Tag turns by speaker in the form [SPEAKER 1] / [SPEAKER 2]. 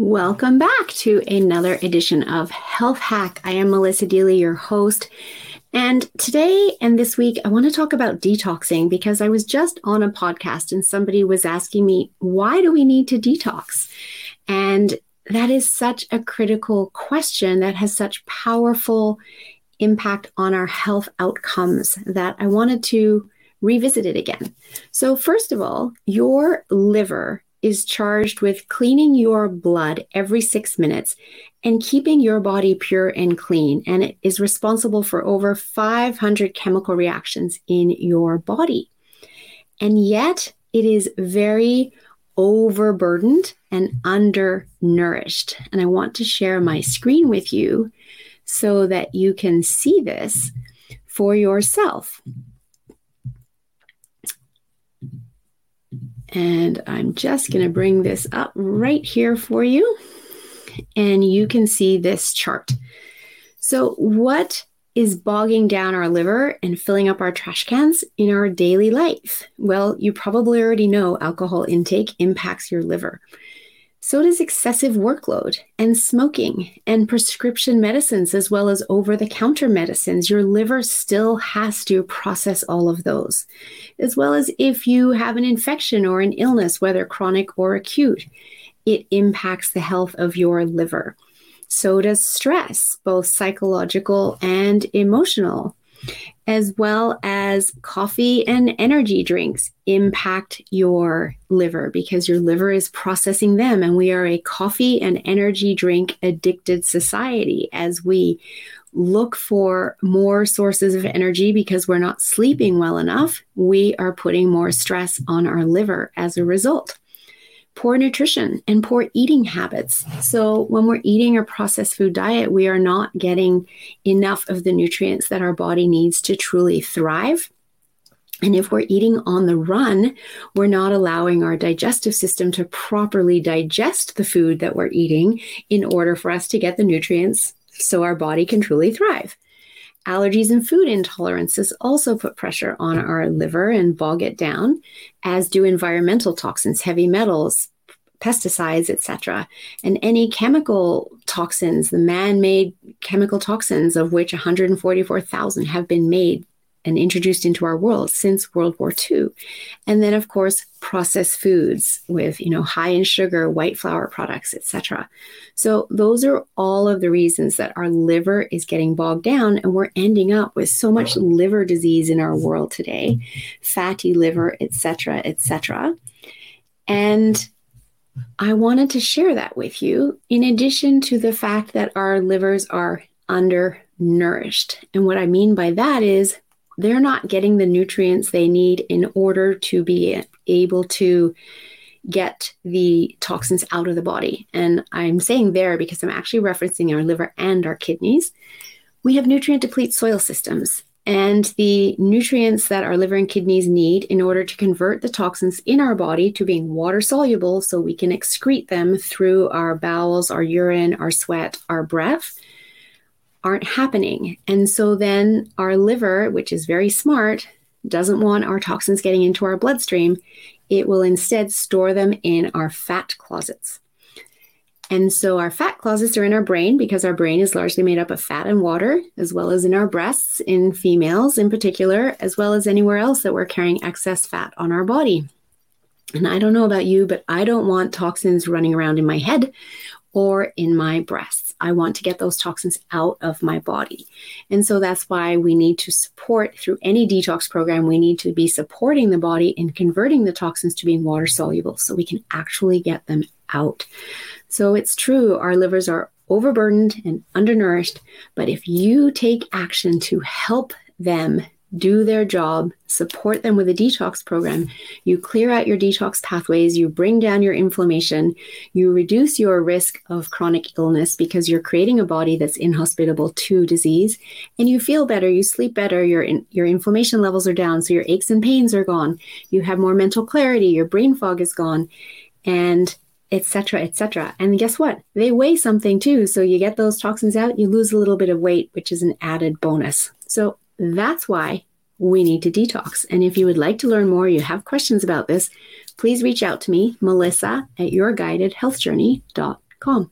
[SPEAKER 1] Welcome back to another edition of Health Hack. I am Melissa Deely, your host. And today and this week, I want to talk about detoxing because I was just on a podcast and somebody was asking me, why do we need to detox? And that is such a critical question that has such powerful impact on our health outcomes that I wanted to revisit it again. So, first of all, your liver is charged with cleaning your blood every six minutes and keeping your body pure and clean. And it is responsible for over 500 chemical reactions in your body. And yet, it is very overburdened and undernourished. And I want to share my screen with you so that you can see this for yourself. And I'm just going to bring this up right here for you. And you can see this chart. So, what is bogging down our liver and filling up our trash cans in our daily life? Well, you probably already know alcohol intake impacts your liver. So does excessive workload and smoking and prescription medicines, as well as over the counter medicines. Your liver still has to process all of those, as well as if you have an infection or an illness, whether chronic or acute, it impacts the health of your liver. So does stress, both psychological and emotional as well as coffee and energy drinks impact your liver because your liver is processing them. And we are a coffee and energy drink addicted society as we look for more sources of energy because we're not sleeping well enough. We are putting more stress on our liver as a result poor nutrition and poor eating habits. So, when we're eating a processed food diet, we are not getting enough of the nutrients that our body needs to truly thrive. And if we're eating on the run, we're not allowing our digestive system to properly digest the food that we're eating in order for us to get the nutrients so our body can truly thrive. Allergies and food intolerances also put pressure on our liver and bog it down, as do environmental toxins, heavy metals, pesticides, etc. And any chemical toxins, the man made chemical toxins, of which 144,000 have been made and introduced into our world since World War II. And then, of course, processed foods with, you know, high in sugar, white flour products, etc. So those are all of the reasons that our liver is getting bogged down and we're ending up with so much liver disease in our world today, fatty liver, etc., etc. And I wanted to share that with you, in addition to the fact that our livers are undernourished. And what I mean by that is they're not getting the nutrients they need in order to be able to get the toxins out of the body. And I'm saying there because I'm actually referencing our liver and our kidneys. We have nutrient deplete soil systems, and the nutrients that our liver and kidneys need in order to convert the toxins in our body to being water soluble so we can excrete them through our bowels, our urine, our sweat, our breath aren't happening. And so then our liver, which is very smart, doesn't want our toxins getting into our bloodstream. It will instead store them in our fat closets. And so our fat closets are in our brain because our brain is largely made up of fat and water, as well as in our breasts, in females in particular, as well as anywhere else that we're carrying excess fat on our body. And I don't know about you, but I don't want toxins running around in my head or in my breasts. I want to get those toxins out of my body. And so that's why we need to support through any detox program, we need to be supporting the body in converting the toxins to being water soluble so we can actually get them out. So it's true, our livers are overburdened and undernourished, but if you take action to help them do their job, support them with a detox program. You clear out your detox pathways, you bring down your inflammation, you reduce your risk of chronic illness because you're creating a body that's inhospitable to disease, and you feel better, you sleep better, your in, your inflammation levels are down, so your aches and pains are gone. You have more mental clarity, your brain fog is gone, and etc etc and guess what they weigh something too so you get those toxins out you lose a little bit of weight which is an added bonus so that's why we need to detox. And if you would like to learn more, you have questions about this, please reach out to me, Melissa at yourguidedhealthjourney.com.